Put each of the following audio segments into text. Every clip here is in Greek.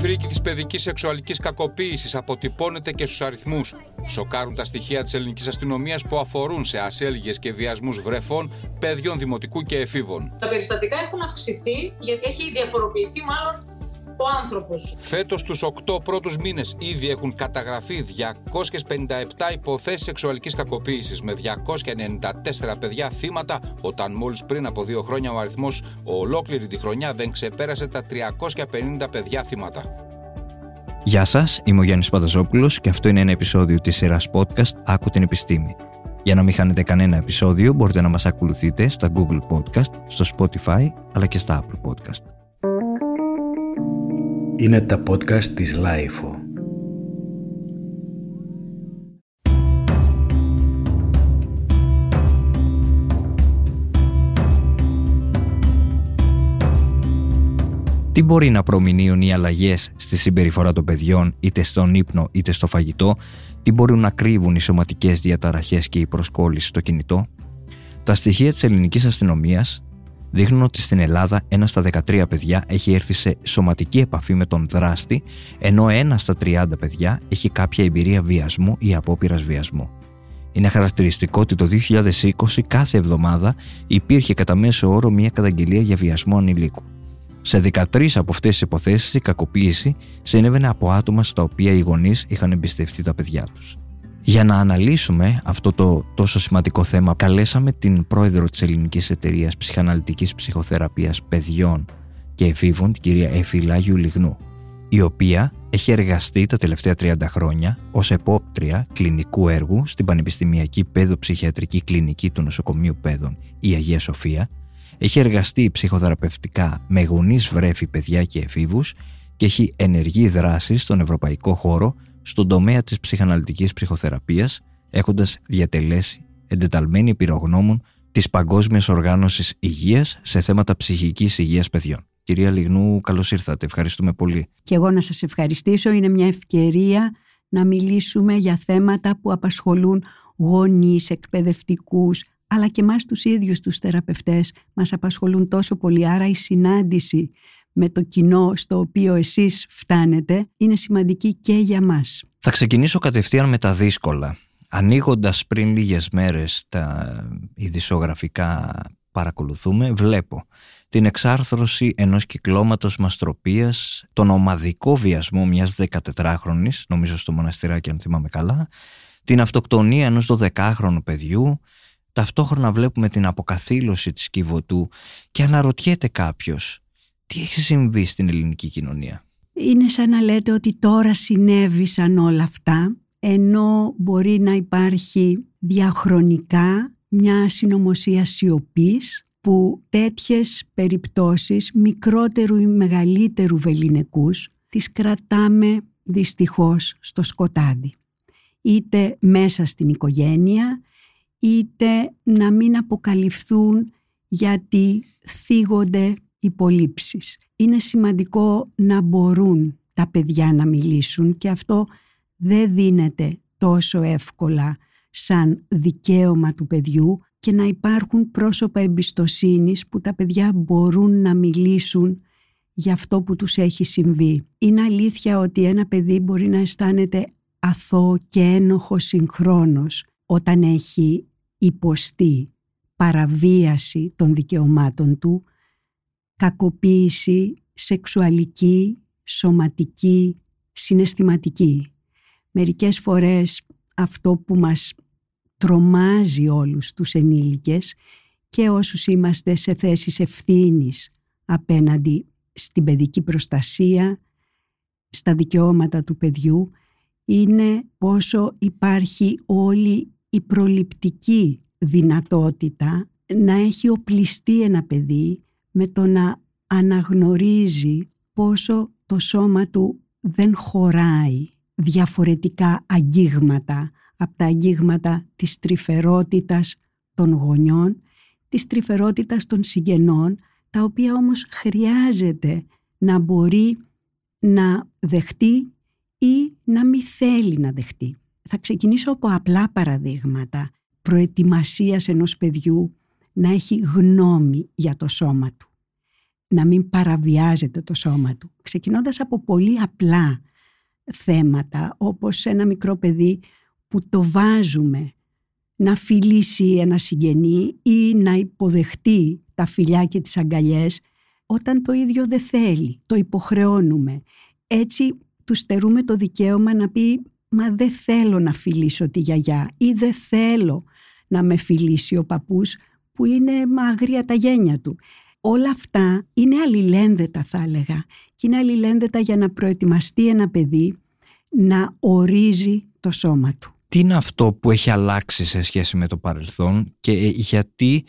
φρίκη της παιδικής σεξουαλικής κακοποίησης αποτυπώνεται και στους αριθμούς. Σοκάρουν τα στοιχεία της ελληνικής αστυνομίας που αφορούν σε ασέλγειε και βιασμούς βρεφών, παιδιών δημοτικού και εφήβων. Τα περιστατικά έχουν αυξηθεί γιατί έχει διαφοροποιηθεί μάλλον ο άνθρωπος. Φέτος τους 8 πρώτους μήνες ήδη έχουν καταγραφεί 257 υποθέσεις σεξουαλικής κακοποίησης με 294 παιδιά θύματα όταν μόλις πριν από δύο χρόνια ο αριθμός ολόκληρη τη χρονιά δεν ξεπέρασε τα 350 παιδιά θύματα. Γεια σας, είμαι ο Γιάννης Πανταζόπουλος και αυτό είναι ένα επεισόδιο της σειράς podcast «Άκου την επιστήμη». Για να μην χάνετε κανένα επεισόδιο μπορείτε να μας ακολουθείτε στα Google Podcast, στο Spotify αλλά και στα Apple Podcast. Είναι τα podcast της LiFO. Τι μπορεί να προμηνύουν οι αλλαγές στη συμπεριφορά των παιδιών, είτε στον ύπνο είτε στο φαγητό, τι μπορούν να κρύβουν οι σωματικές διαταραχές και η προσκόλληση στο κινητό; Τα στοιχεία της ελληνικής αστυνομίας δείχνουν ότι στην Ελλάδα ένα στα 13 παιδιά έχει έρθει σε σωματική επαφή με τον δράστη, ενώ ένα στα 30 παιδιά έχει κάποια εμπειρία βιασμού ή απόπειρας βιασμού. Είναι χαρακτηριστικό ότι το 2020 κάθε εβδομάδα υπήρχε κατά μέσο όρο μια καταγγελία για βιασμό ανηλίκου. Σε 13 από αυτές τις υποθέσεις, η κακοποίηση συνέβαινε από άτομα στα οποία οι γονείς είχαν εμπιστευτεί τα παιδιά τους. Για να αναλύσουμε αυτό το τόσο σημαντικό θέμα, καλέσαμε την πρόεδρο της Ελληνικής Εταιρείας Ψυχαναλυτικής Ψυχοθεραπείας Παιδιών και Εφήβων, την κυρία Εφη Λάγιου Λιγνού, η οποία έχει εργαστεί τα τελευταία 30 χρόνια ως επόπτρια κλινικού έργου στην Πανεπιστημιακή Παιδοψυχιατρική Κλινική του Νοσοκομείου Παιδών η Αγία Σοφία, έχει εργαστεί ψυχοθεραπευτικά με γονείς βρέφη παιδιά και εφήβους και έχει ενεργή δράση στον ευρωπαϊκό χώρο στον τομέα της ψυχαναλυτικής ψυχοθεραπείας έχοντας διατελέσει εντεταλμένη πυρογνώμων της Παγκόσμιας Οργάνωσης Υγείας σε θέματα ψυχικής υγείας παιδιών. Κυρία Λιγνού, καλώς ήρθατε. Ευχαριστούμε πολύ. Και εγώ να σας ευχαριστήσω. Είναι μια ευκαιρία να μιλήσουμε για θέματα που απασχολούν γονείς, εκπαιδευτικούς, αλλά και μας τους ίδιους τους θεραπευτές μας απασχολούν τόσο πολύ. Άρα η συνάντηση με το κοινό στο οποίο εσείς φτάνετε είναι σημαντική και για μας. Θα ξεκινήσω κατευθείαν με τα δύσκολα. Ανοίγοντας πριν λίγες μέρες τα ειδησιογραφικά παρακολουθούμε, βλέπω την εξάρθρωση ενός κυκλώματος μαστροπίας, τον ομαδικό βιασμό μιας 14χρονης, νομίζω στο μοναστηράκι αν θυμάμαι καλά, την αυτοκτονία ενός 12χρονου παιδιού, ταυτόχρονα βλέπουμε την αποκαθήλωση της κυβωτού και αναρωτιέται κάποιος τι έχει συμβεί στην ελληνική κοινωνία; Είναι σαν να λέτε ότι τώρα συνέβησαν όλα αυτά, ενώ μπορεί να υπάρχει διαχρονικά μια συνωμοσία σιωπής που τέτοιες περιπτώσεις μικρότερου ή μεγαλύτερου βεληνικούς τις κρατάμε δυστυχώς στο σκοτάδι. Είτε μέσα στην οικογένεια, είτε να μην αποκαλυφθούν γιατί θίγονται υπολείψεις. Είναι σημαντικό να μπορούν τα παιδιά να μιλήσουν και αυτό δεν δίνεται τόσο εύκολα σαν δικαίωμα του παιδιού και να υπάρχουν πρόσωπα εμπιστοσύνης που τα παιδιά μπορούν να μιλήσουν για αυτό που τους έχει συμβεί. Είναι αλήθεια ότι ένα παιδί μπορεί να αισθάνεται αθώο και ένοχο συγχρόνως όταν έχει υποστεί παραβίαση των δικαιωμάτων του κακοποίηση σεξουαλική, σωματική, συναισθηματική. Μερικές φορές αυτό που μας τρομάζει όλους τους ενήλικες και όσους είμαστε σε θέσεις ευθύνης απέναντι στην παιδική προστασία, στα δικαιώματα του παιδιού, είναι πόσο υπάρχει όλη η προληπτική δυνατότητα να έχει οπλιστεί ένα παιδί με το να αναγνωρίζει πόσο το σώμα του δεν χωράει διαφορετικά αγγίγματα από τα αγγίγματα της τρυφερότητας των γονιών, της τρυφερότητας των συγγενών, τα οποία όμως χρειάζεται να μπορεί να δεχτεί ή να μην θέλει να δεχτεί. Θα ξεκινήσω από απλά παραδείγματα προετοιμασίας ενός παιδιού να έχει γνώμη για το σώμα του. Να μην παραβιάζεται το σώμα του. Ξεκινώντας από πολύ απλά θέματα όπως ένα μικρό παιδί που το βάζουμε να φιλήσει ένα συγγενή ή να υποδεχτεί τα φιλιά και τις αγκαλιές όταν το ίδιο δεν θέλει, το υποχρεώνουμε. Έτσι του στερούμε το δικαίωμα να πει «Μα δεν θέλω να φιλήσω τη γιαγιά» ή «Δεν θέλω να με φιλήσει ο παππούς που είναι μαγρία τα γένια του». Όλα αυτά είναι αλληλένδετα θα έλεγα και είναι αλληλένδετα για να προετοιμαστεί ένα παιδί να ορίζει το σώμα του. Τι είναι αυτό που έχει αλλάξει σε σχέση με το παρελθόν και ε, γιατί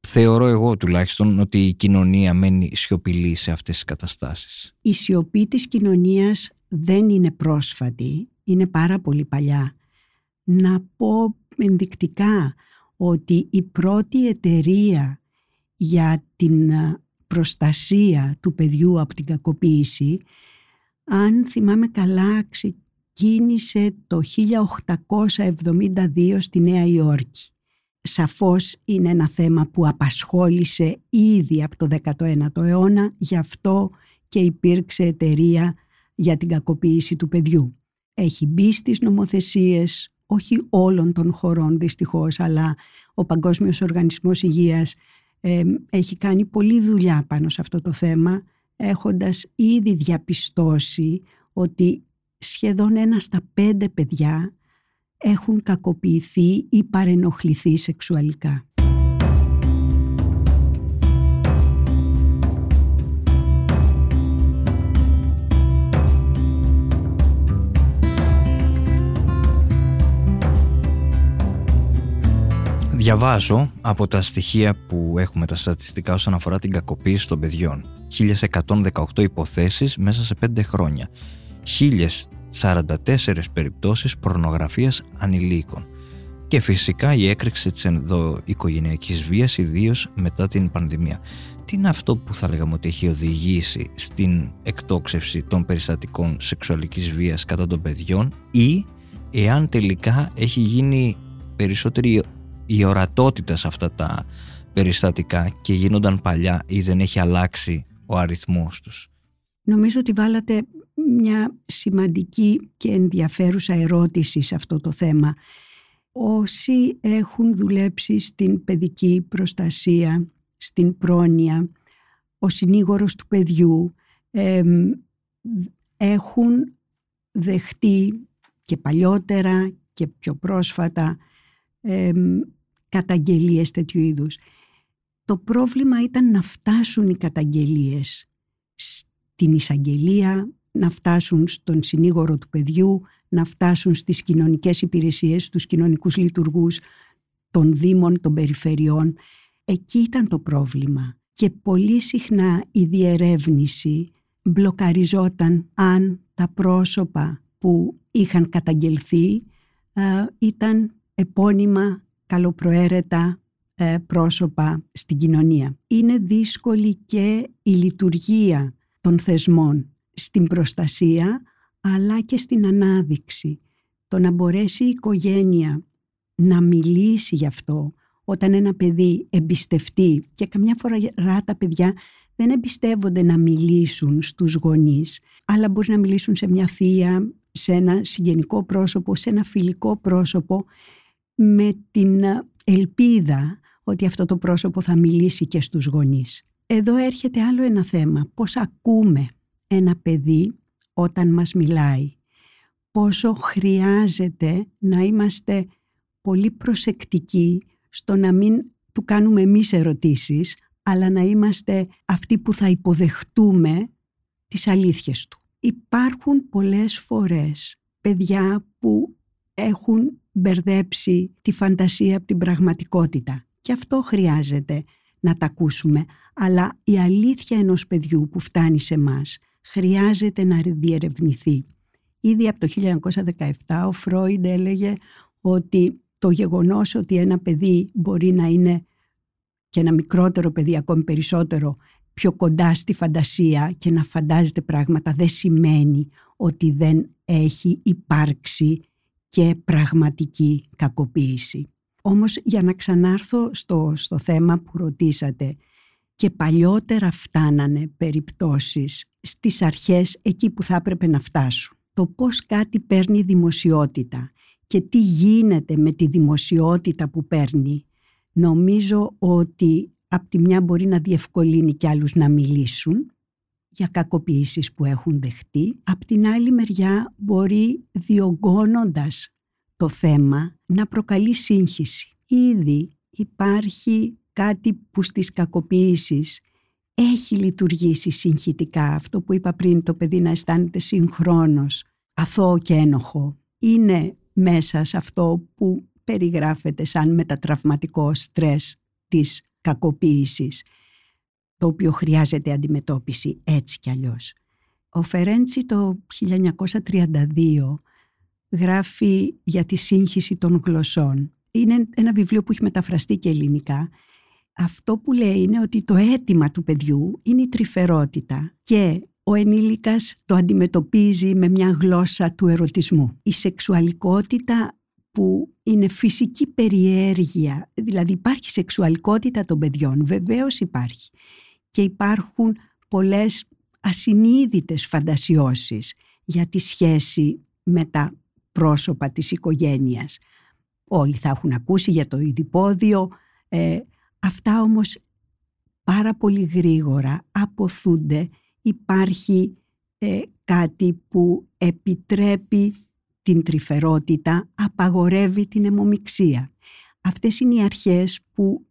θεωρώ εγώ τουλάχιστον ότι η κοινωνία μένει σιωπηλή σε αυτές τις καταστάσεις; Η σιωπή της κοινωνίας δεν είναι πρόσφατη, είναι πάρα πολύ παλιά. Να πω ενδεικτικά ότι η πρώτη εταιρεία για την προστασία του παιδιού από την κακοποίηση αν θυμάμαι καλά ξεκίνησε το 1872 στη Νέα Υόρκη. Σαφώς είναι ένα θέμα που απασχόλησε ήδη από το 19ο αιώνα, γι' αυτό και υπήρξε εταιρεία για την κακοποίηση του παιδιού. Έχει μπει στις νομοθεσίες, όχι όλων των χωρών δυστυχώς, αλλά ο Παγκόσμιος Οργανισμός Υγείας έχει κάνει πολλή δουλειά πάνω σε αυτό το θέμα, έχοντας ήδη διαπιστώσει ότι σχεδόν ένα στα πέντε παιδιά έχουν κακοποιηθεί ή παρενοχληθεί σεξουαλικά. Διαβάζω από τα στοιχεία που έχουμε τα στατιστικά όσον αφορά την κακοποίηση των παιδιών. 1118 υποθέσεις μέσα σε 5 χρόνια. 1044 περιπτώσεις προνογραφίας ανηλίκων. Και φυσικά η έκρηξη της ενδοοικογενειακής βίας ιδίως μετά την πανδημία. Τι είναι αυτό που θα λέγαμε ότι έχει οργήσει στην εκτόξευση των περιστατικών σεξουαλικής βίας κατά των παιδιών ή εάν τελικά έχει γίνει περισσότερη η ορατότητα σε αυτά τα περιστατικά και γίνονταν παλιά ή δεν έχει αλλάξει ο αριθμός τους. Νομίζω ότι βάλατε μια σημαντική και ενδιαφέρουσα ερώτηση σε αυτό το θέμα. Όσοι έχουν δουλέψει στην παιδική προστασία, στην πρόνοια, ο συνήγορος του παιδιού έχουν δεχτεί και παλιότερα και πιο πρόσφατα καταγγελίες τέτοιου είδους. Το πρόβλημα ήταν να φτάσουν οι καταγγελίες στην εισαγγελία, να φτάσουν στον συνήγορο του παιδιού, να φτάσουν στις κοινωνικές υπηρεσίες, στους κοινωνικούς λειτουργούς των δήμων, των περιφερειών. Εκεί ήταν το πρόβλημα. Και πολύ συχνά η διερεύνηση μπλοκαριζόταν αν τα πρόσωπα που είχαν καταγγελθεί ήταν επώνυμα καλοπροαίρετα ε, πρόσωπα στην κοινωνία. Είναι δύσκολη και η λειτουργία των θεσμών στην προστασία αλλά και στην ανάδειξη. Το να μπορέσει η οικογένεια να μιλήσει γι' αυτό όταν ένα παιδί εμπιστευτεί και καμιά φορά τα παιδιά δεν εμπιστεύονται να μιλήσουν στους γονείς αλλά μπορεί να μιλήσουν σε μια θεία, σε ένα συγγενικό πρόσωπο, σε ένα φιλικό πρόσωπο με την ελπίδα ότι αυτό το πρόσωπο θα μιλήσει και στους γονείς. Εδώ έρχεται άλλο ένα θέμα. Πώς ακούμε ένα παιδί όταν μας μιλάει; Πόσο χρειάζεται να είμαστε πολύ προσεκτικοί στο να μην του κάνουμε εμείς ερωτήσεις, αλλά να είμαστε αυτοί που θα υποδεχτούμε τις αλήθειες του; Υπάρχουν πολλές φορές παιδιά που έχουν μπερδέψει τη φαντασία από την πραγματικότητα. Και αυτό χρειάζεται να τα ακούσουμε. Αλλά η αλήθεια ενός παιδιού που φτάνει σε μας χρειάζεται να διερευνηθεί. Ήδη από το 1917 ο Φρόιντ έλεγε ότι το γεγονός ότι ένα παιδί μπορεί να είναι και ένα μικρότερο παιδί ακόμη περισσότερο πιο κοντά στη φαντασία και να φαντάζεται πράγματα δεν σημαίνει ότι δεν έχει υπάρξει και πραγματική κακοποίηση. Όμως για να ξανάρθω στο, στο θέμα που ρωτήσατε και παλιότερα φτάνανε περιπτώσεις στις αρχές εκεί που θα έπρεπε να φτάσουν. Το πώς κάτι παίρνει δημοσιότητα και τι γίνεται με τη δημοσιότητα που παίρνει νομίζω ότι απ' τη μια μπορεί να διευκολύνει κι άλλους να μιλήσουν για κακοποιήσεις που έχουν δεχτεί. Απ' την άλλη μεριά μπορεί διωγγώνοντας το θέμα να προκαλεί σύγχυση. Ήδη υπάρχει κάτι που στις κακοποιήσεις έχει λειτουργήσει συγχυτικά. Αυτό που είπα πριν, το παιδί να αισθάνεται συγχρόνως, αθώο και ένοχο, είναι μέσα σε αυτό που περιγράφεται σαν μετατραυματικό στρες της κακοποίησης, το οποίο χρειάζεται αντιμετώπιση έτσι κι αλλιώς. Ο Φερέντσι το 1932 γράφει για τη σύγχυση των γλωσσών. Είναι ένα βιβλίο που έχει μεταφραστεί και ελληνικά. Αυτό που λέει είναι ότι το αίτημα του παιδιού είναι η τρυφερότητα και ο ενήλικας το αντιμετωπίζει με μια γλώσσα του ερωτισμού. Η σεξουαλικότητα που είναι φυσική περιέργεια, δηλαδή υπάρχει σεξουαλικότητα των παιδιών, βεβαίως υπάρχει. Και υπάρχουν πολλές ασυνείδητες φαντασιώσεις για τη σχέση με τα πρόσωπα της οικογένειας. Όλοι θα έχουν ακούσει για το ειδipόδιο. Ε, αυτά όμως πάρα πολύ γρήγορα αποθούνται. Υπάρχει ε, κάτι που επιτρέπει την τρυφερότητα, απαγορεύει την αιμομιξία. Αυτές είναι οι αρχές που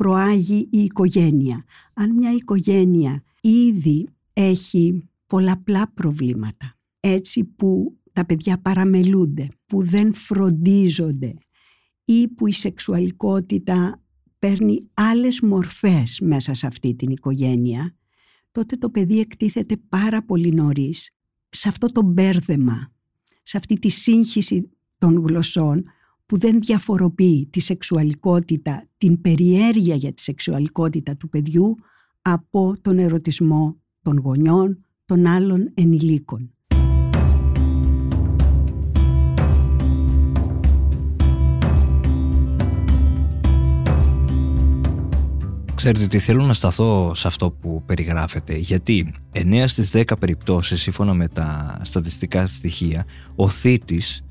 προάγει η οικογένεια. Αν μια οικογένεια ήδη έχει πολλαπλά προβλήματα, έτσι που τα παιδιά παραμελούνται, που δεν φροντίζονται ή που η σεξουαλικότητα παίρνει άλλες μορφές μέσα σε αυτή την οικογένεια, τότε το παιδί εκτίθεται πάρα πολύ νωρίς σε αυτό το μπέρδεμα, σε αυτή τη σύγχυση των γλωσσών που δεν διαφοροποιεί τη σεξουαλικότητα, την περιέργεια για τη σεξουαλικότητα του παιδιού από τον ερωτισμό των γονιών, των άλλων ενηλίκων. Ξέρετε τι θέλω να σταθώ σε αυτό που περιγράφετε γιατί 9 στις 10 περιπτώσεις σύμφωνα με τα στατιστικά στοιχεία ο θήτης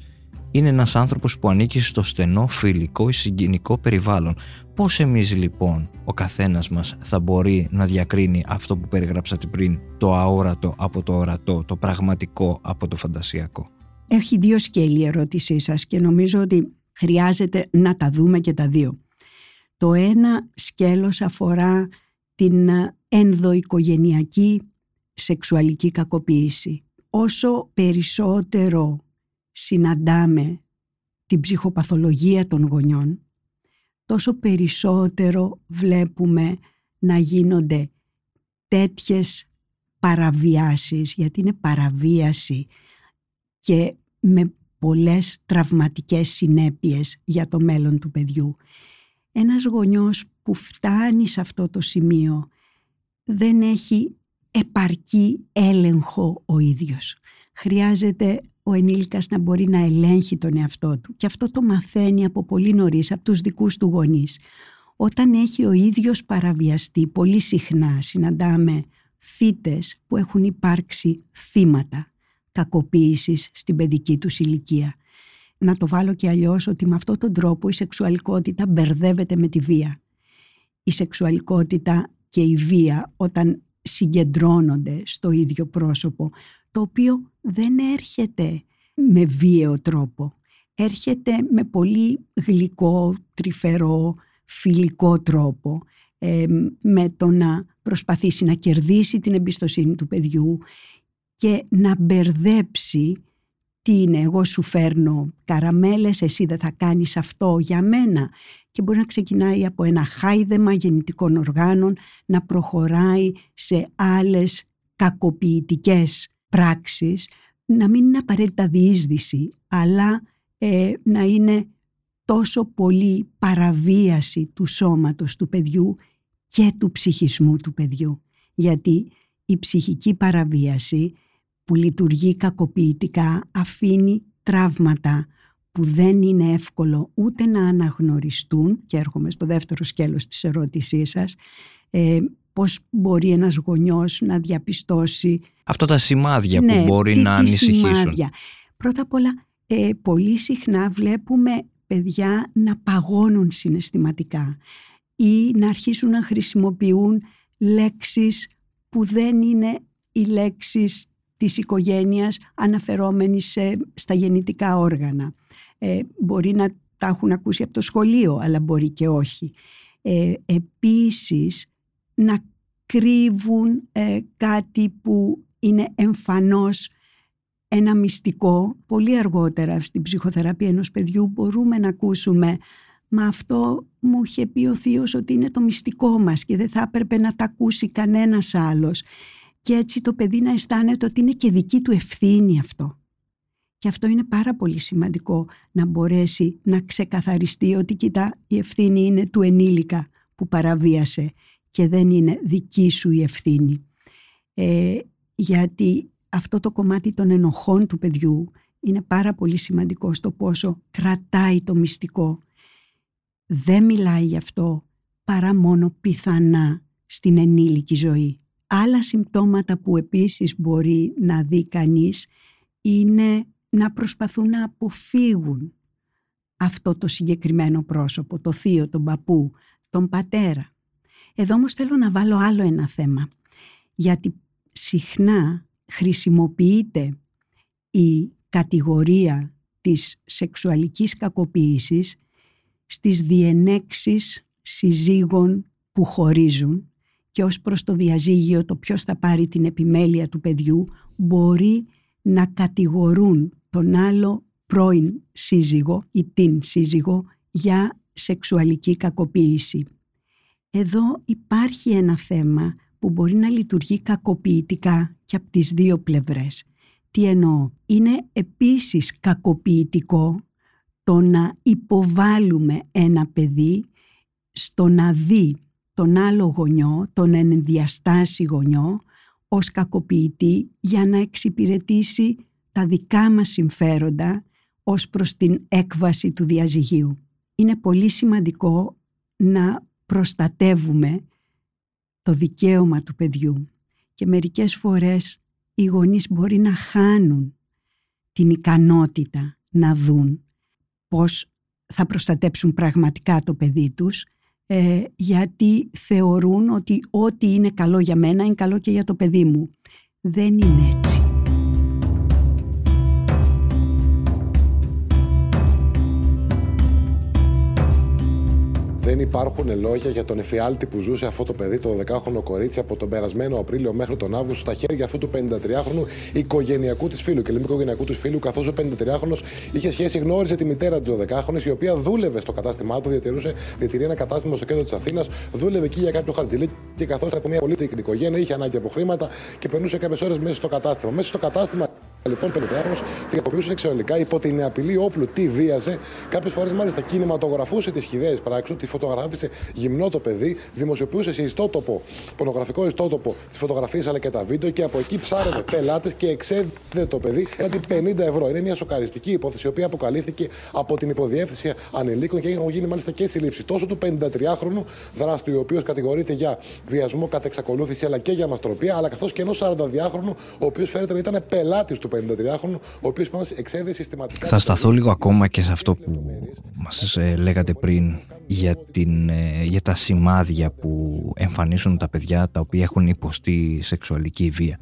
είναι ένας άνθρωπος που ανήκει στο στενό φιλικό ή συγκινικό περιβάλλον. Πώς εμείς λοιπόν ο καθένας μας θα μπορεί να διακρίνει αυτό που περιγράψατε πριν το αόρατο από το ορατό, το πραγματικό από το φαντασιακό; Έχει δύο σκέλη η ερώτησή σας και νομίζω ότι χρειάζεται να τα δούμε και τα δύο. Το ένα σκέλος αφορά την ενδοοικογενειακή σεξουαλική κακοποίηση. Όσο περισσότερο συναντάμε την ψυχοπαθολογία των γονιών, τόσο περισσότερο βλέπουμε να γίνονται τέτοιες παραβιάσεις, γιατί είναι παραβίαση και με πολλές τραυματικές συνέπειες για το μέλλον του παιδιού. Ένας γονιός που φτάνει σε αυτό το σημείο δεν έχει επαρκή έλεγχο ο ίδιος. Χρειάζεται ο ενήλικας να μπορεί να ελέγχει τον εαυτό του και αυτό το μαθαίνει από πολύ νωρίς από τους δικούς του γονείς. Όταν έχει ο ίδιος παραβιαστεί πολύ συχνά συναντάμε θύτες που έχουν υπάρξει θύματα κακοποίησης στην παιδική τους ηλικία να το βάλω και αλλιώς ότι με αυτόν τον τρόπο η σεξουαλικότητα μπερδεύεται με τη βία. Η σεξουαλικότητα και η βία όταν συγκεντρώνονται στο ίδιο πρόσωπο, το οποίο δεν έρχεται με βίαιο τρόπο. Έρχεται με πολύ γλυκό, τρυφερό, φιλικό τρόπο, με το να προσπαθήσει να κερδίσει την εμπιστοσύνη του παιδιού και να μπερδέψει τι είναι εγώ σου φέρνω καραμέλες, εσύ δεν θα κάνεις αυτό για μένα και μπορεί να ξεκινάει από ένα χάιδεμα γεννητικών οργάνων να προχωράει σε άλλες κακοποιητικές πράξεις να μην είναι απαραίτητα διείσδυση αλλά ε, να είναι τόσο πολύ παραβίαση του σώματος του παιδιού και του ψυχισμού του παιδιού. Γιατί η ψυχική παραβίαση που λειτουργεί κακοποιητικά αφήνει τραύματα που δεν είναι εύκολο ούτε να αναγνωριστούν και έρχομαι στο δεύτερο σκέλος της ερώτησής σας ε, πώς μπορεί ένας γονιός να διαπιστώσει αυτά τα σημάδια ναι, που μπορεί τι, να τι ανησυχήσουν σημάδια. Πρώτα απ' όλα ε, πολύ συχνά βλέπουμε παιδιά να παγώνουν συναισθηματικά ή να αρχίσουν να χρησιμοποιούν λέξεις που δεν είναι οι λέξεις της οικογένειας αναφερόμενης στα γεννητικά όργανα. Ε, μπορεί να τα έχουν ακούσει από το σχολείο, αλλά μπορεί και όχι. Ε, επίσης, να κρύβουν ε, κάτι που είναι εμφανώς ένα μυστικό. Πολύ αργότερα στην ψυχοθεραπεία ενός παιδιού μπορούμε να ακούσουμε «Μα αυτό μου είχε πει ο θείος ότι είναι το μυστικό μας και δεν θα έπρεπε να τα ακούσει κανένας άλλος». Και έτσι το παιδί να αισθάνεται ότι είναι και δική του ευθύνη αυτό. Και αυτό είναι πάρα πολύ σημαντικό να μπορέσει να ξεκαθαριστεί ότι κοίτα η ευθύνη είναι του ενήλικα που παραβίασε και δεν είναι δική σου η ευθύνη. Ε, γιατί αυτό το κομμάτι των ενοχών του παιδιού είναι πάρα πολύ σημαντικό στο πόσο κρατάει το μυστικό. Δεν μιλάει γι' αυτό παρά μόνο πιθανά στην ενήλικη ζωή. Άλλα συμπτώματα που επίσης μπορεί να δει κανείς είναι να προσπαθούν να αποφύγουν αυτό το συγκεκριμένο πρόσωπο, το θείο, τον παππού, τον πατέρα. Εδώ όμως θέλω να βάλω άλλο ένα θέμα, γιατί συχνά χρησιμοποιείται η κατηγορία της σεξουαλικής κακοποίησης στις διενέξεις συζύγων που χωρίζουν και ως προς το διαζύγιο το ποιος θα πάρει την επιμέλεια του παιδιού μπορεί να κατηγορούν τον άλλο πρώην σύζυγο ή την σύζυγο για σεξουαλική κακοποίηση. Εδώ υπάρχει ένα θέμα που μπορεί να λειτουργεί κακοποιητικά και από τις δύο πλευρές. Τι εννοώ, είναι επίσης κακοποιητικό το να υποβάλουμε ένα παιδί στο να δει τον άλλο γονιό, τον ενδιαστάσει γονιό, ως κακοποιητή για να εξυπηρετήσει τα δικά μας συμφέροντα ως προς την έκβαση του διαζυγίου. Είναι πολύ σημαντικό να προστατεύουμε το δικαίωμα του παιδιού και μερικές φορές οι γονείς μπορεί να χάνουν την ικανότητα να δουν πώς θα προστατέψουν πραγματικά το παιδί τους ε, γιατί θεωρούν ότι ό,τι είναι καλό για μένα είναι καλό και για το παιδί μου. Δεν είναι έτσι. Δεν υπάρχουν λόγια για τον εφιάλτη που ζούσε αυτό το παιδί, το 12χρονο κορίτσι, από τον περασμένο Απρίλιο μέχρι τον Αύγουστο, στα χέρια αυτού του 53χρονου οικογενειακού της φίλου. Και λέμε οικογενειακού του φίλου, καθώς ο 53χρονο είχε σχέση, γνώριζε τη μητέρα του 12χρονη, η οποία δούλευε στο κατάστημά του, διατηρούσε, διατηρεί ένα κατάστημα στο κέντρο της Αθήνας, δούλευε εκεί για κάποιο χαρτζιλί και καθώς από μια πολύτιμη οικογένεια είχε ανάγκη από χρήματα και περνούσε κάποιες ώρες μέσα στο κατάστημα. Μέσα στο κατάστημα Λοιπόν, πεντηκράτο την κακοποιούσε σεξουαλικά υπό την απειλή όπλου, τη βίαζε. Κάποιες φορές μάλιστα κινηματογραφούσε τις χιδαίε πράξει, τη φωτογράφησε γυμνό το παιδί, δημοσιοποιούσε σε ιστότοπο, πονογραφικό ιστότοπο τις φωτογραφίες αλλά και τα βίντεο και από εκεί ψάρευε πελάτες και εξέδιδε το παιδί έναντι 50 ευρώ. Είναι μια σοκαριστική υπόθεση η οποία αποκαλύφθηκε από την υποδιεύθυνση ανηλίκων και έχουν γίνει μάλιστα και συλλήψει τόσο του 53χρονου δράστη, ο οποίος κατηγορείται για βιασμό κατά εξακολούθηση αλλά και για μαστροπία, αλλά καθώς και ενός 42χρονου, ο οποίος φαίνεται να ήταν πελάτης του 53χρονου, ο οποίος μας εξέδε συστηματικά. Θα σταθώ λίγο ακόμα και σε αυτό που μας ε, λέγατε πριν για, την, ε, για τα σημάδια που εμφανίσουν τα παιδιά τα οποία έχουν υποστεί σεξουαλική βία.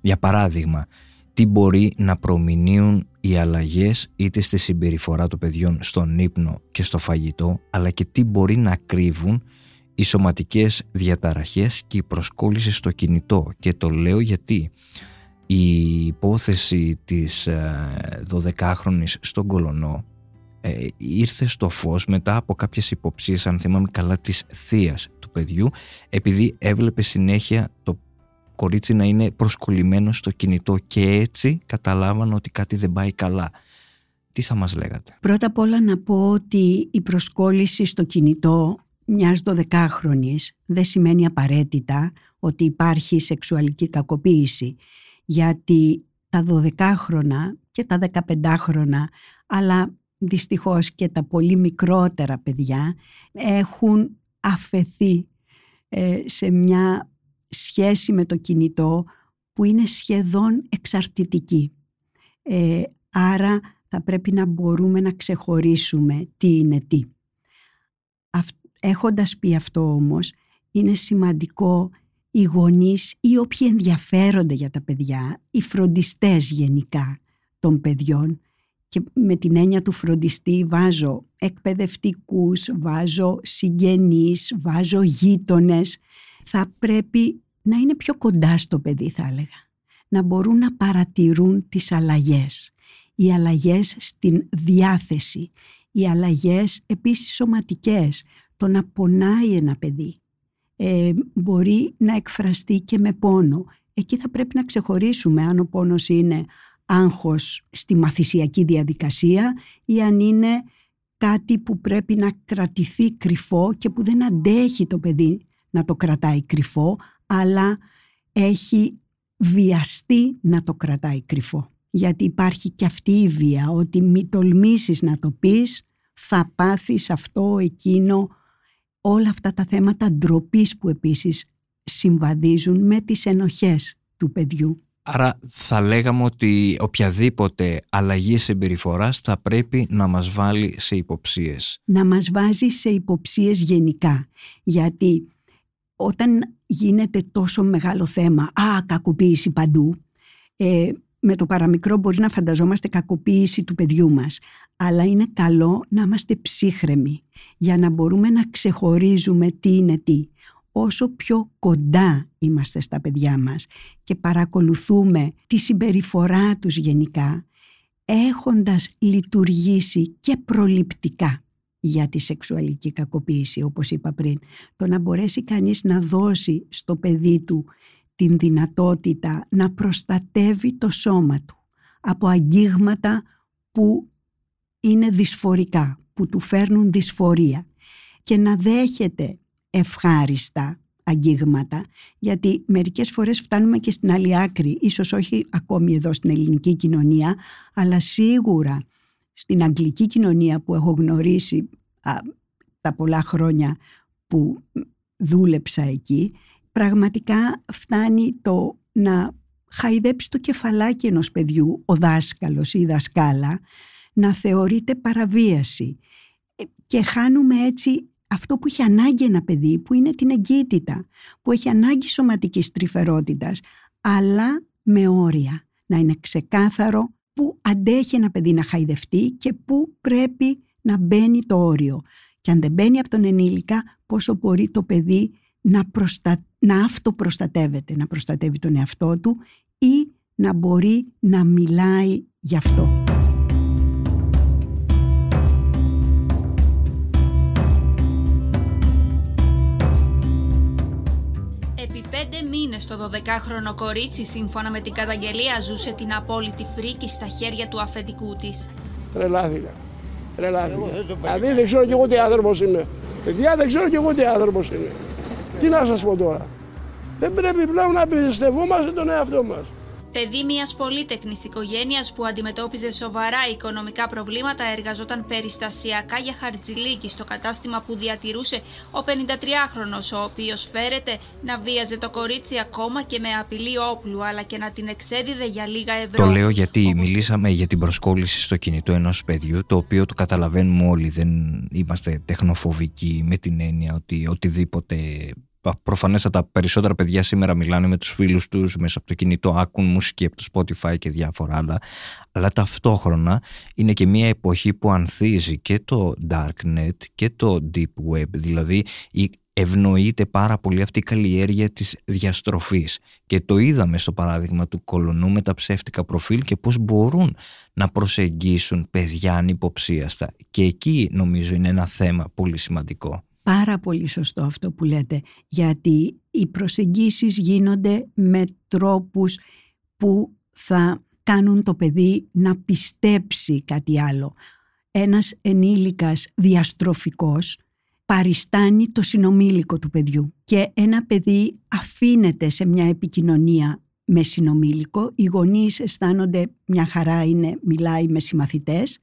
Για παράδειγμα, τι μπορεί να προμηνύουν οι αλλαγές είτε στη συμπεριφορά των παιδιών στον ύπνο και στο φαγητό, αλλά και τι μπορεί να κρύβουν οι σωματικές διαταραχές και η προσκόλληση στο κινητό. Και το λέω γιατί η υπόθεση της 12χρονης ε, στον Κολονό ε, ήρθε στο φως μετά από κάποιες υποψίες αν θυμάμαι καλά της θείας του παιδιού επειδή έβλεπε συνέχεια το κορίτσι να είναι προσκολλημένο στο κινητό και έτσι καταλάβανε ότι κάτι δεν πάει καλά. Τι θα μας λέγατε; Πρώτα απ' όλα να πω ότι η προσκόλληση στο κινητό μιας 12χρονης δεν σημαίνει απαραίτητα ότι υπάρχει σεξουαλική κακοποίηση γιατί τα 12 χρόνια και τα 15 χρόνια αλλά δυστυχώς και τα πολύ μικρότερα παιδιά έχουν αφαιθεί ε, σε μια σχέση με το κινητό που είναι σχεδόν εξαρτητική. Ε, άρα θα πρέπει να μπορούμε να ξεχωρίσουμε τι είναι τι. Έχοντας πει αυτό όμως, είναι σημαντικό οι γονείς ή όποιοι ενδιαφέρονται για τα παιδιά, οι φροντιστές γενικά των παιδιών και με την έννοια του φροντιστή βάζω εκπαιδευτικούς, βάζω συγγενείς, βάζω γείτονες. Θα πρέπει να είναι πιο κοντά στο παιδί θα έλεγα. Να μπορούν να παρατηρούν τις αλλαγές. Οι αλλαγές στην διάθεση. Οι αλλαγές επίσης σωματικές. Το να πονάει ένα παιδί. Ε, μπορεί να εκφραστεί και με πόνο. Εκεί θα πρέπει να ξεχωρίσουμε αν ο πόνος είναι άγχος στη μαθησιακή διαδικασία ή αν είναι κάτι που πρέπει να κρατηθεί κρυφό και που δεν αντέχει το παιδί να το κρατάει κρυφό αλλά έχει βιαστεί να το κρατάει κρυφό. Γιατί υπάρχει και αυτή η βία ότι μη τολμήσεις να το πεις θα πάθεις αυτό, εκείνο, όλα αυτά τα θέματα ντροπής που επίσης συμβαδίζουν με τις ενοχές του παιδιού. Άρα θα λέγαμε ότι οποιαδήποτε αλλαγή συμπεριφοράς θα πρέπει να μας βάλει σε υποψίες. Να μας βάζει σε υποψίες γενικά. Γιατί όταν γίνεται τόσο μεγάλο θέμα, α, κακοποίηση παντού, ε, με το παραμικρό μπορεί να φανταζόμαστε κακοποίηση του παιδιού μας. Αλλά είναι καλό να είμαστε ψύχρεμοι για να μπορούμε να ξεχωρίζουμε τι είναι τι όσο πιο κοντά είμαστε στα παιδιά μας και παρακολουθούμε τη συμπεριφορά τους γενικά, έχοντας λειτουργήσει και προληπτικά για τη σεξουαλική κακοποίηση, όπως είπα πριν. Το να μπορέσει κανείς να δώσει στο παιδί του την δυνατότητα να προστατεύει το σώμα του από αγγίγματα που είναι δυσφορικά, που του φέρνουν δυσφορία και να δέχεται ευχάριστα αγγίγματα γιατί μερικές φορές φτάνουμε και στην άλλη άκρη ίσως όχι ακόμη εδώ στην ελληνική κοινωνία αλλά σίγουρα στην αγγλική κοινωνία που έχω γνωρίσει τα πολλά χρόνια που δούλεψα εκεί πραγματικά φτάνει το να χαϊδέψει το κεφαλάκι ενός παιδιού ο δάσκαλος ή η δασκάλα να θεωρείται παραβίαση ε, και χάνουμε έτσι αυτό που έχει ανάγκη ένα παιδί που είναι την εγκύτητα, που έχει ανάγκη σωματικής τρυφερότητας, αλλά με όρια. Να είναι ξεκάθαρο που αντέχει ένα παιδί να χαϊδευτεί και που πρέπει να μπαίνει το όριο. Και αν δεν μπαίνει από τον ενήλικα, πόσο μπορεί το παιδί να, προστα... να αυτοπροστατεύεται, να προστατεύει τον εαυτό του ή να μπορεί να μιλάει γι' αυτό. πέντε μήνες το 12χρονο κορίτσι σύμφωνα με την καταγγελία ζούσε την απόλυτη φρίκη στα χέρια του αφεντικού της. Τρελάθηκα. Τρελάθηκα. Δηλαδή δεν ξέρω κι εγώ τι άνθρωπος είμαι. Παιδιά δεν ξέρω κι εγώ τι άνθρωπος είμαι. Τι να σας πω τώρα. Δεν πρέπει πλέον να πιστεύομαστε τον εαυτό μας παιδί μιας πολύτεκνη οικογένειας που αντιμετώπιζε σοβαρά οικονομικά προβλήματα, εργαζόταν περιστασιακά για χαρτζηλίκι στο κατάστημα που διατηρούσε ο 53χρονο, ο οποίος φέρεται να βίαζε το κορίτσι ακόμα και με απειλή όπλου, αλλά και να την εξέδιδε για λίγα ευρώ. Το λέω γιατί μιλήσαμε για την προσκόλληση στο κινητό ενός παιδιού, το οποίο το καταλαβαίνουμε όλοι. Δεν είμαστε τεχνοφοβικοί με την έννοια ότι οτιδήποτε προφανέστατα περισσότερα παιδιά σήμερα μιλάνε με τους φίλους τους μέσα από το κινητό, άκουν μουσική από το Spotify και διάφορα άλλα, αλλά ταυτόχρονα είναι και μια εποχή που ανθίζει και το Darknet και το Deep Web, δηλαδή ευνοείται πάρα πολύ αυτή η καλλιέργεια της διαστροφής. Και το είδαμε στο παράδειγμα του κολονού με τα ψεύτικα προφίλ και πώς μπορούν να προσεγγίσουν παιδιά ανυποψίαστα. Και εκεί νομίζω είναι ένα θέμα πολύ σημαντικό πάρα πολύ σωστό αυτό που λέτε, γιατί οι προσεγγίσεις γίνονται με τρόπους που θα κάνουν το παιδί να πιστέψει κάτι άλλο. Ένας ενήλικας διαστροφικός παριστάνει το συνομήλικο του παιδιού και ένα παιδί αφήνεται σε μια επικοινωνία με συνομήλικο, οι γονείς αισθάνονται μια χαρά είναι, μιλάει με συμμαθητές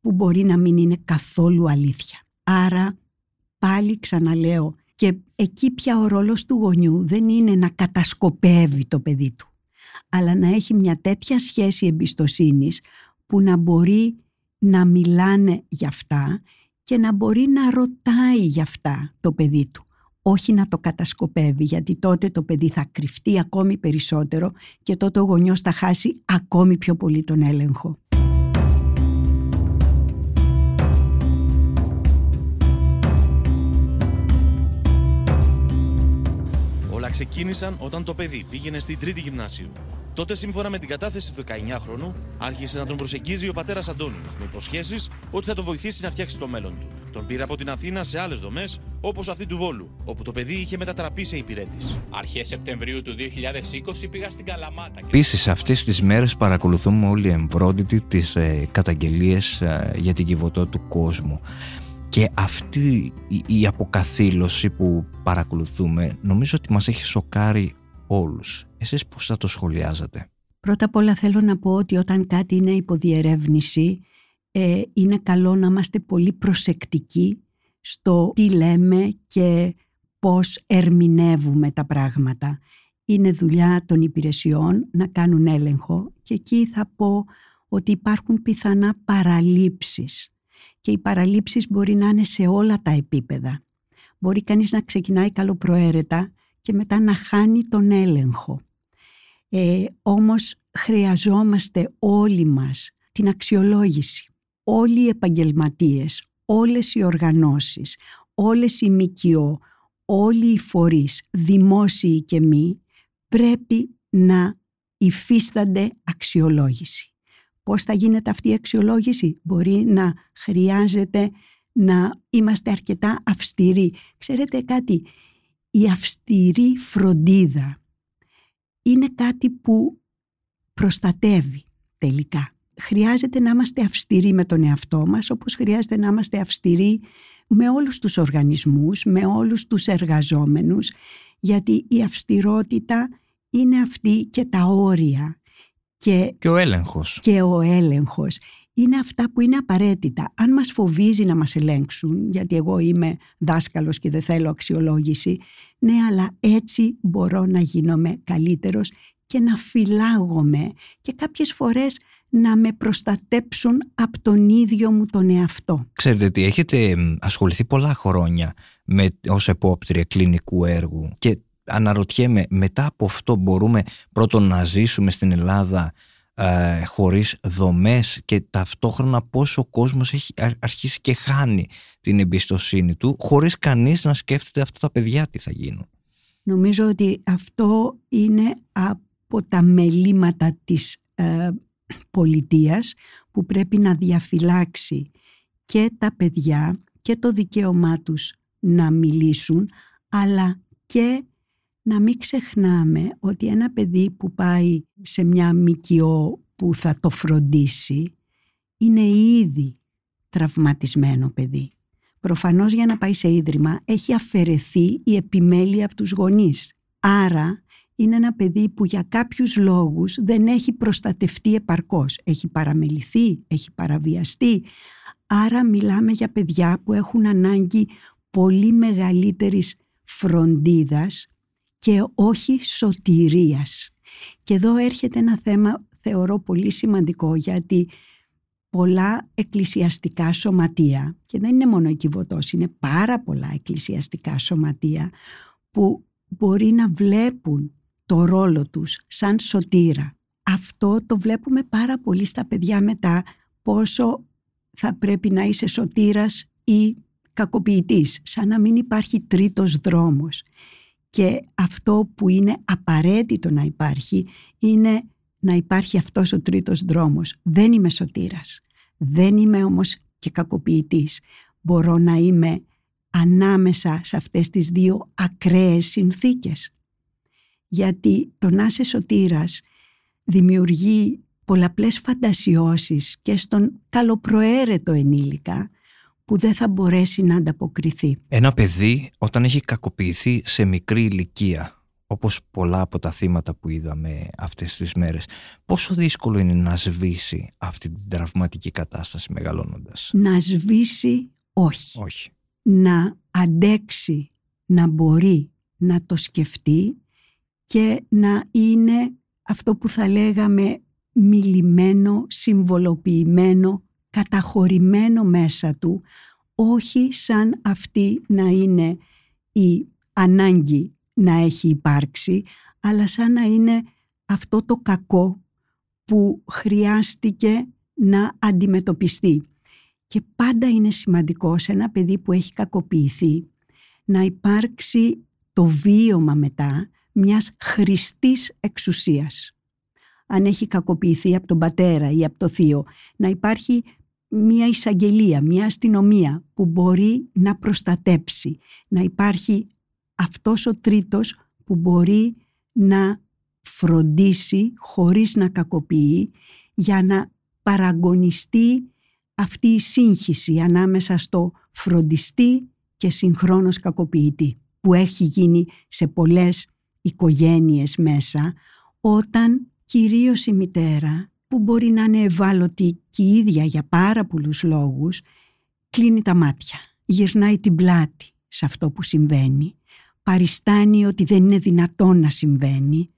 που μπορεί να μην είναι καθόλου αλήθεια. Άρα πάλι ξαναλέω και εκεί πια ο ρόλος του γονιού δεν είναι να κατασκοπεύει το παιδί του αλλά να έχει μια τέτοια σχέση εμπιστοσύνης που να μπορεί να μιλάνε για αυτά και να μπορεί να ρωτάει για αυτά το παιδί του. Όχι να το κατασκοπεύει γιατί τότε το παιδί θα κρυφτεί ακόμη περισσότερο και τότε ο γονιός θα χάσει ακόμη πιο πολύ τον έλεγχο. Ξεκίνησαν όταν το παιδί πήγαινε στην τρίτη γυμνάσιο. Τότε, σύμφωνα με την κατάθεση του 19χρονου, άρχισε να τον προσεγγίζει ο πατέρας Αντώνιος με υποσχέσεις ότι θα τον βοηθήσει να φτιάξει το μέλλον του. Τον πήρε από την Αθήνα σε άλλες δομές, όπως αυτή του Βόλου, όπου το παιδί είχε μετατραπεί σε υπηρέτης. Αρχές Σεπτεμβρίου του 2020 πήγα στην Καλαμάτα. Επίσης, αυτές τις μέρες παρακολουθούμε όλοι εμβρόντιτοι τι ε, καταγγελίες ε, για την κυβωτό του κόσμου. Και αυτή η αποκαθήλωση που παρακολουθούμε νομίζω ότι μας έχει σοκάρει όλους. Εσείς πώς θα το σχολιάζατε; Πρώτα απ' όλα θέλω να πω ότι όταν κάτι είναι υποδιερεύνηση ε, είναι καλό να είμαστε πολύ προσεκτικοί στο τι λέμε και πώς ερμηνεύουμε τα πράγματα. Είναι δουλειά των υπηρεσιών να κάνουν έλεγχο και εκεί θα πω ότι υπάρχουν πιθανά παραλήψεις και οι παραλήψεις μπορεί να είναι σε όλα τα επίπεδα. Μπορεί κανείς να ξεκινάει καλοπροαίρετα και μετά να χάνει τον έλεγχο. Ε, όμως χρειαζόμαστε όλοι μας την αξιολόγηση. Όλοι οι επαγγελματίες, όλες οι οργανώσεις, όλες οι ΜΚΟ, όλοι οι φορείς, δημόσιοι και μη, πρέπει να υφίστανται αξιολόγηση. Πώς θα γίνεται αυτή η αξιολόγηση; Μπορεί να χρειάζεται να είμαστε αρκετά αυστηροί. Ξέρετε κάτι, η αυστηρή φροντίδα είναι κάτι που προστατεύει τελικά. Χρειάζεται να είμαστε αυστηροί με τον εαυτό μας, όπως χρειάζεται να είμαστε αυστηροί με όλους τους οργανισμούς, με όλους τους εργαζόμενους, γιατί η αυστηρότητα είναι αυτή και τα όρια και, και ο έλεγχος. Και ο έλεγχος είναι αυτά που είναι απαραίτητα. Αν μας φοβίζει να μας ελέγξουν, γιατί εγώ είμαι δάσκαλος και δεν θέλω αξιολόγηση, ναι, αλλά έτσι μπορώ να γίνομαι καλύτερος και να φυλάγομαι και κάποιες φορές να με προστατέψουν από τον ίδιο μου τον εαυτό. Ξέρετε τι, έχετε ασχοληθεί πολλά χρόνια με, ως επόπτρια κλινικού έργου και αναρωτιέμαι μετά από αυτό μπορούμε πρώτον να ζήσουμε στην Ελλάδα ε, χωρίς δομές και ταυτόχρονα πώς ο κόσμος έχει αρχίσει και χάνει την εμπιστοσύνη του χωρίς κανείς να σκέφτεται αυτά τα παιδιά τι θα γίνουν. Νομίζω ότι αυτό είναι από τα μελήματα της ε, πολιτείας που πρέπει να διαφυλάξει και τα παιδιά και το δικαίωμά τους να μιλήσουν αλλά και να μην ξεχνάμε ότι ένα παιδί που πάει σε μια μικιό που θα το φροντίσει είναι ήδη τραυματισμένο παιδί. Προφανώς για να πάει σε ίδρυμα έχει αφαιρεθεί η επιμέλεια από τους γονείς. Άρα είναι ένα παιδί που για κάποιους λόγους δεν έχει προστατευτεί επαρκώς. Έχει παραμεληθεί, έχει παραβιαστεί. Άρα μιλάμε για παιδιά που έχουν ανάγκη πολύ μεγαλύτερης φροντίδας και όχι σωτηρίας. Και εδώ έρχεται ένα θέμα θεωρώ πολύ σημαντικό γιατί πολλά εκκλησιαστικά σωματεία και δεν είναι μόνο η Κιβωτός, είναι πάρα πολλά εκκλησιαστικά σωματεία που μπορεί να βλέπουν το ρόλο τους σαν σωτήρα. Αυτό το βλέπουμε πάρα πολύ στα παιδιά μετά πόσο θα πρέπει να είσαι σωτήρας ή κακοποιητής, σαν να μην υπάρχει τρίτος δρόμος. Και αυτό που είναι απαραίτητο να υπάρχει είναι να υπάρχει αυτός ο τρίτος δρόμος. Δεν είμαι σωτήρας. Δεν είμαι όμως και κακοποιητής. Μπορώ να είμαι ανάμεσα σε αυτές τις δύο ακραίες συνθήκες. Γιατί το να είσαι σωτήρας δημιουργεί πολλαπλές φαντασιώσεις και στον καλοπροαίρετο ενήλικα που δεν θα μπορέσει να ανταποκριθεί. Ένα παιδί όταν έχει κακοποιηθεί σε μικρή ηλικία, όπως πολλά από τα θύματα που είδαμε αυτές τις μέρες, πόσο δύσκολο είναι να σβήσει αυτή την τραυματική κατάσταση μεγαλώνοντας; Να σβήσει όχι. Όχι. Να αντέξει, να μπορεί να το σκεφτεί και να είναι αυτό που θα λέγαμε μιλημένο, συμβολοποιημένο, καταχωρημένο μέσα του, όχι σαν αυτή να είναι η ανάγκη να έχει υπάρξει, αλλά σαν να είναι αυτό το κακό που χρειάστηκε να αντιμετωπιστεί. Και πάντα είναι σημαντικό σε ένα παιδί που έχει κακοποιηθεί να υπάρξει το βίωμα μετά μιας χρηστής εξουσίας. Αν έχει κακοποιηθεί από τον πατέρα ή από το θείο, να υπάρχει μια εισαγγελία, μια αστυνομία που μπορεί να προστατέψει, να υπάρχει αυτός ο τρίτος που μπορεί να φροντίσει χωρίς να κακοποιεί για να παραγωνιστεί αυτή η σύγχυση ανάμεσα στο φροντιστή και συγχρόνως κακοποιητή που έχει γίνει σε πολλές οικογένειες μέσα όταν κυρίως η μητέρα που μπορεί να είναι ευάλωτη και η ίδια για πάρα πολλούς λόγους κλείνει τα μάτια, γυρνάει την πλάτη σε αυτό που συμβαίνει παριστάνει ότι δεν είναι δυνατόν να συμβαίνει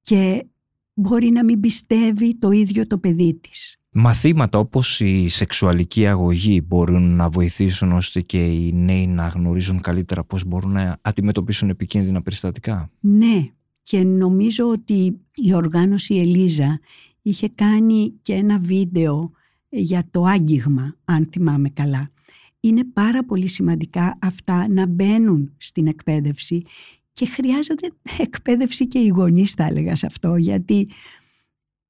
και μπορεί να μην πιστεύει το ίδιο το παιδί της. Μαθήματα όπως η σεξουαλική αγωγή μπορούν να βοηθήσουν ώστε και οι νέοι να γνωρίζουν καλύτερα πώς μπορούν να αντιμετωπίσουν επικίνδυνα περιστατικά; Ναι και νομίζω ότι η οργάνωση Ελίζα είχε κάνει και ένα βίντεο για το άγγιγμα αν θυμάμαι καλά. Είναι πάρα πολύ σημαντικά αυτά να μπαίνουν στην εκπαίδευση και χρειάζονται εκπαίδευση και οι γονείς θα έλεγα σε αυτό γιατί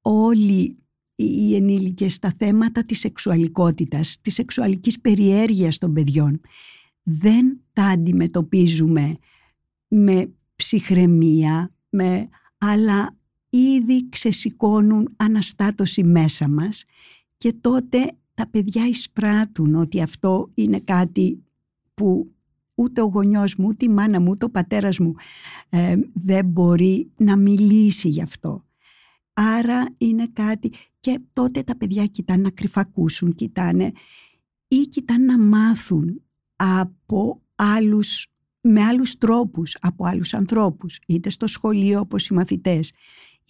όλοι οι ενήλικες στα θέματα της σεξουαλικότητας, της σεξουαλικής περιέργειας των παιδιών δεν τα αντιμετωπίζουμε με ψυχραιμία, με, αλλά ήδη ξεσηκώνουν αναστάτωση μέσα μας και τότε τα παιδιά εισπράττουν ότι αυτό είναι κάτι που ούτε ο γονιός μου, ούτε η μάνα μου, ούτε ο πατέρας μου ε, δεν μπορεί να μιλήσει γι' αυτό. Άρα είναι κάτι και τότε τα παιδιά κοιτάνε να κρυφακούσουν, κοιτάνε ή κοιτάνε να μάθουν από άλλους, με άλλους τρόπους, από άλλους ανθρώπους, είτε στο σχολείο όπως οι μαθητές,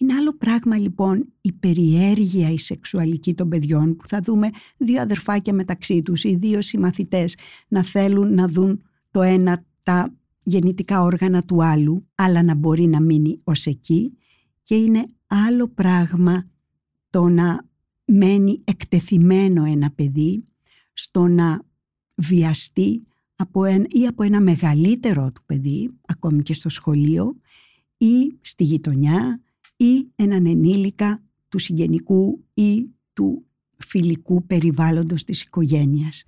είναι άλλο πράγμα λοιπόν η περιέργεια η σεξουαλική των παιδιών που θα δούμε δύο αδερφάκια μεταξύ τους ή δύο συμμαθητές να θέλουν να δουν το ένα τα γεννητικά όργανα του άλλου αλλά να μπορεί να μείνει ως εκεί. Και είναι άλλο πράγμα το να μένει εκτεθειμένο ένα παιδί στο να βιαστεί από ένα, ή από ένα μεγαλύτερο του παιδί ακόμη και στο σχολείο ή στη γειτονιά ή έναν ενήλικα του συγγενικού ή του φιλικού περιβάλλοντος της οικογένειας.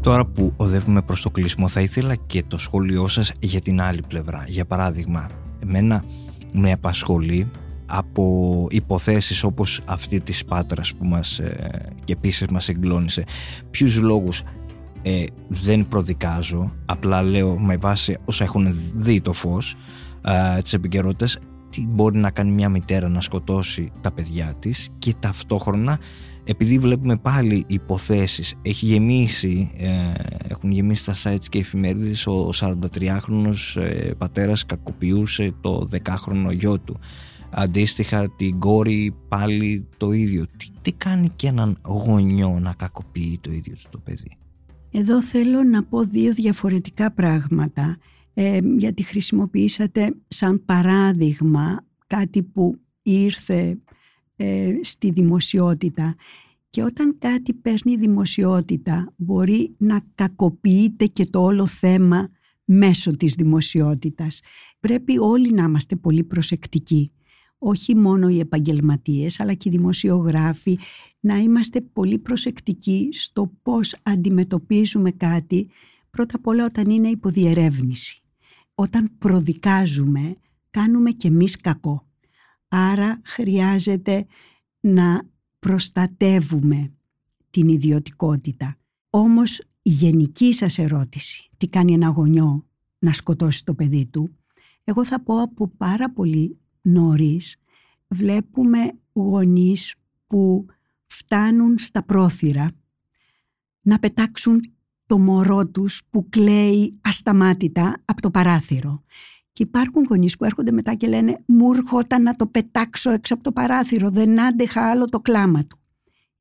Τώρα που οδεύουμε προς το κλείσιμο θα ήθελα και το σχόλιο σας για την άλλη πλευρά. Για παράδειγμα, εμένα με απασχολεί από υποθέσεις όπως αυτή της Πάτρας που μας ε, και επίσης μας εγκλώνησε ποιους λόγους ε, δεν προδικάζω, απλά λέω με βάση όσα έχουν δει το φως ε, τις επικαιρότητες τι μπορεί να κάνει μια μητέρα να σκοτώσει τα παιδιά της και ταυτόχρονα επειδή βλέπουμε πάλι υποθέσεις έχει γεμίσει ε, έχουν γεμίσει τα sites και εφημερίδες ο 43χρονος ε, πατέρας κακοποιούσε το 10χρονο γιο του. Αντίστοιχα την κόρη πάλι το ίδιο. Τι, τι κάνει και έναν γονιό να κακοποιεί το ίδιο του το παιδί; Εδώ θέλω να πω δύο διαφορετικά πράγματα. Ε, γιατί χρησιμοποιήσατε σαν παράδειγμα κάτι που ήρθε ε, στη δημοσιότητα. Και όταν κάτι παίρνει δημοσιότητα μπορεί να κακοποιείται και το όλο θέμα μέσω της δημοσιότητας. Πρέπει όλοι να είμαστε πολύ προσεκτικοί όχι μόνο οι επαγγελματίες αλλά και οι δημοσιογράφοι να είμαστε πολύ προσεκτικοί στο πώς αντιμετωπίζουμε κάτι πρώτα απ' όλα όταν είναι υποδιερεύνηση. Όταν προδικάζουμε κάνουμε και εμείς κακό. Άρα χρειάζεται να προστατεύουμε την ιδιωτικότητα. Όμως η γενική σας ερώτηση, τι κάνει ένα γονιό να σκοτώσει το παιδί του, εγώ θα πω από πάρα πολύ νωρίς βλέπουμε γονείς που φτάνουν στα πρόθυρα να πετάξουν το μωρό τους που κλαίει ασταμάτητα από το παράθυρο. Και υπάρχουν γονείς που έρχονται μετά και λένε «Μου έρχονταν να το πετάξω έξω από το παράθυρο, δεν άντεχα άλλο το κλάμα του».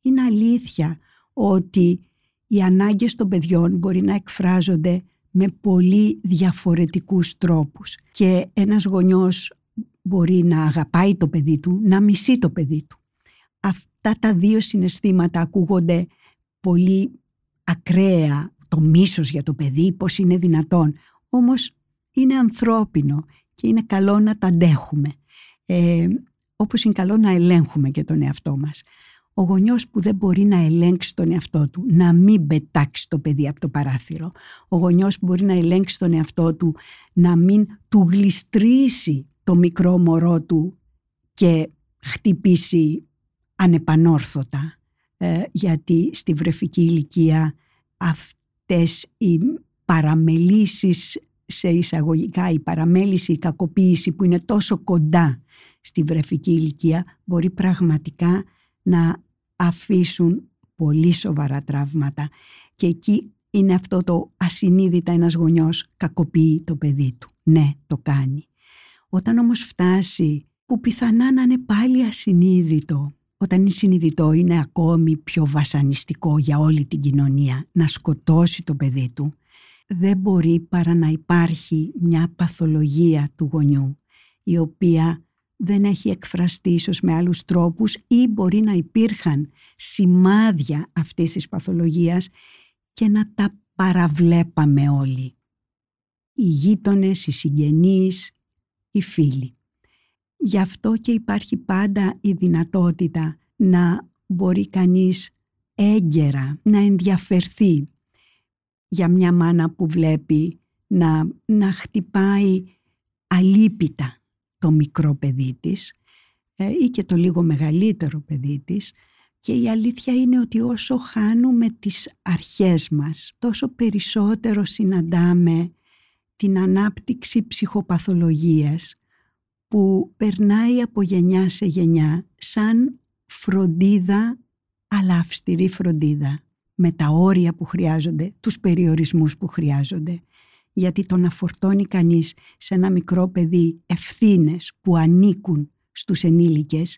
Είναι αλήθεια ότι οι ανάγκες των παιδιών μπορεί να εκφράζονται με πολύ διαφορετικούς τρόπους και ένας γονιός μπορεί να αγαπάει το παιδί του, να μισεί το παιδί του. Αυτά τα δύο συναισθήματα ακούγονται πολύ ακραία, το μίσος για το παιδί, πώς είναι δυνατόν. Όμως είναι ανθρώπινο και είναι καλό να τα αντέχουμε. Ε, όπως είναι καλό να ελέγχουμε και τον εαυτό μας. Ο γονιός που δεν μπορεί να ελέγξει τον εαυτό του, να μην πετάξει το παιδί από το παράθυρο. Ο γονιός που μπορεί να ελέγξει τον εαυτό του, να μην του γλιστρήσει το μικρό μωρό του και χτυπήσει ανεπανόρθωτα. Ε, γιατί στη βρεφική ηλικία αυτές οι παραμελήσεις σε εισαγωγικά η παραμέληση, η κακοποίηση που είναι τόσο κοντά στη βρεφική ηλικία μπορεί πραγματικά να αφήσουν πολύ σοβαρά τραύματα και εκεί είναι αυτό το ασυνείδητα ένας γονιός κακοποιεί το παιδί του. Ναι, το κάνει. Όταν όμως φτάσει που πιθανά να είναι πάλι ασυνείδητο, όταν είναι συνειδητό είναι ακόμη πιο βασανιστικό για όλη την κοινωνία να σκοτώσει το παιδί του, δεν μπορεί παρά να υπάρχει μια παθολογία του γονιού η οποία δεν έχει εκφραστεί ίσως με άλλους τρόπους ή μπορεί να υπήρχαν σημάδια αυτής της παθολογίας και να τα παραβλέπαμε όλοι. Οι γείτονες, οι συγγενείς, οι φίλοι. Γι' αυτό και υπάρχει πάντα η δυνατότητα να μπορεί κανείς έγκαιρα να ενδιαφερθεί για μια μάνα που βλέπει να, να χτυπάει αλίπητα το μικρό παιδί της ε, ή και το λίγο μεγαλύτερο παιδί της και η αλήθεια είναι ότι όσο χάνουμε τις αρχές μας τόσο περισσότερο συναντάμε την ανάπτυξη ψυχοπαθολογίας που περνάει από γενιά σε γενιά σαν φροντίδα αλλά αυστηρή φροντίδα με τα όρια που χρειάζονται, τους περιορισμούς που χρειάζονται. Γιατί το να φορτώνει κανείς σε ένα μικρό παιδί ευθύνες που ανήκουν στους ενήλικες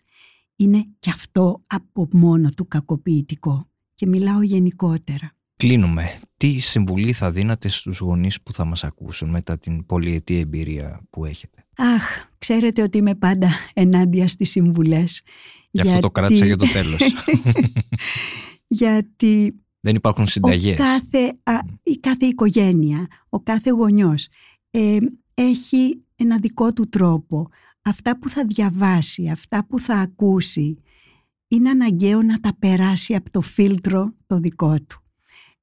είναι και αυτό από μόνο του κακοποιητικό. Και μιλάω γενικότερα. Κλείνουμε. Τι συμβουλή θα δίνατε στους γονείς που θα μας ακούσουν μετά την πολυετή εμπειρία που έχετε; Αχ, ξέρετε ότι είμαι πάντα ενάντια στις συμβουλές. Γι' αυτό το κράτησα για το τέλος. γιατί δεν υπάρχουν συνταγές. κάθε, η κάθε οικογένεια, ο κάθε γονιός ε, έχει ένα δικό του τρόπο. Αυτά που θα διαβάσει, αυτά που θα ακούσει, είναι αναγκαίο να τα περάσει από το φίλτρο το δικό του.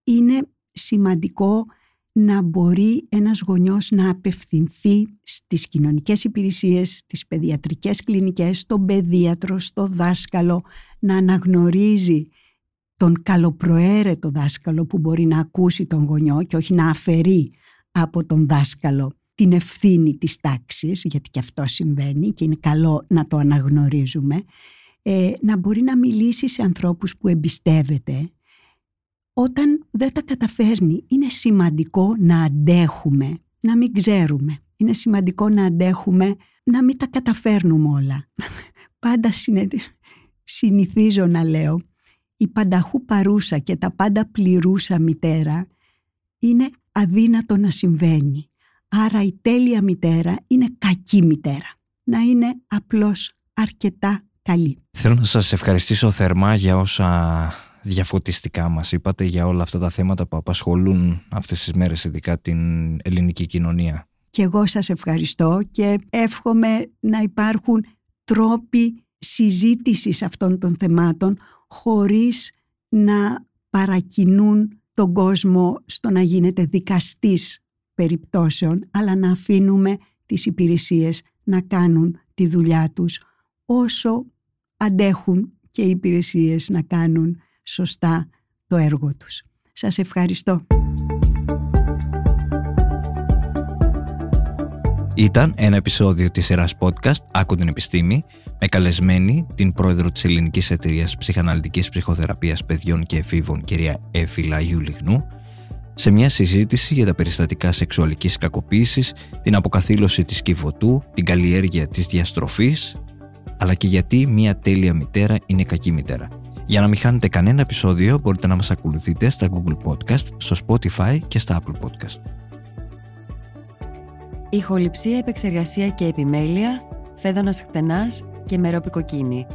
Είναι σημαντικό να μπορεί ένας γονιός να απευθυνθεί στις κοινωνικές υπηρεσίες, στις παιδιατρικές κλινικές, στον παιδίατρο, στο δάσκαλο, να αναγνωρίζει τον καλοπροαίρετο δάσκαλο που μπορεί να ακούσει τον γονιό και όχι να αφαιρεί από τον δάσκαλο την ευθύνη της τάξης, γιατί και αυτό συμβαίνει και είναι καλό να το αναγνωρίζουμε, ε, να μπορεί να μιλήσει σε ανθρώπους που εμπιστεύεται. Όταν δεν τα καταφέρνει, είναι σημαντικό να αντέχουμε, να μην ξέρουμε. Είναι σημαντικό να αντέχουμε, να μην τα καταφέρνουμε όλα. Πάντα συνηθίζω να λέω η πανταχού παρούσα και τα πάντα πληρούσα μητέρα είναι αδύνατο να συμβαίνει. Άρα η τέλεια μητέρα είναι κακή μητέρα. Να είναι απλώς αρκετά καλή. Θέλω να σας ευχαριστήσω θερμά για όσα διαφωτιστικά μας είπατε για όλα αυτά τα θέματα που απασχολούν αυτές τις μέρες ειδικά την ελληνική κοινωνία. Και εγώ σας ευχαριστώ και εύχομαι να υπάρχουν τρόποι συζήτησης αυτών των θεμάτων χωρίς να παρακινούν τον κόσμο στο να γίνεται δικαστής περιπτώσεων, αλλά να αφήνουμε τις υπηρεσίες να κάνουν τη δουλειά τους όσο αντέχουν και οι υπηρεσίες να κάνουν σωστά το έργο τους. Σας ευχαριστώ. Ήταν ένα επεισόδιο της σειράς podcast «Άκου την επιστήμη» με καλεσμένη την πρόεδρο της Ελληνικής Εταιρείας Ψυχαναλυτικής Ψυχοθεραπείας Παιδιών και Εφήβων κυρία Έφυλα Λιγνού σε μια συζήτηση για τα περιστατικά σεξουαλικής κακοποίησης, την αποκαθήλωση της κυβωτού, την καλλιέργεια της διαστροφής, αλλά και γιατί μια τέλεια μητέρα είναι κακή μητέρα. Για να μην χάνετε κανένα επεισόδιο μπορείτε να μας ακολουθείτε στα Google Podcast, στο Spotify και στα Apple Podcast. Ηχοληψία, επεξεργασία και επιμέλεια, φέδωνας χτενάς και μερόπικοκίνη.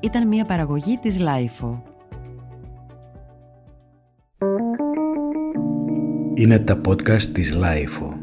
Ήταν μια παραγωγή της Lifeo. Είναι τα podcast της Lifeo.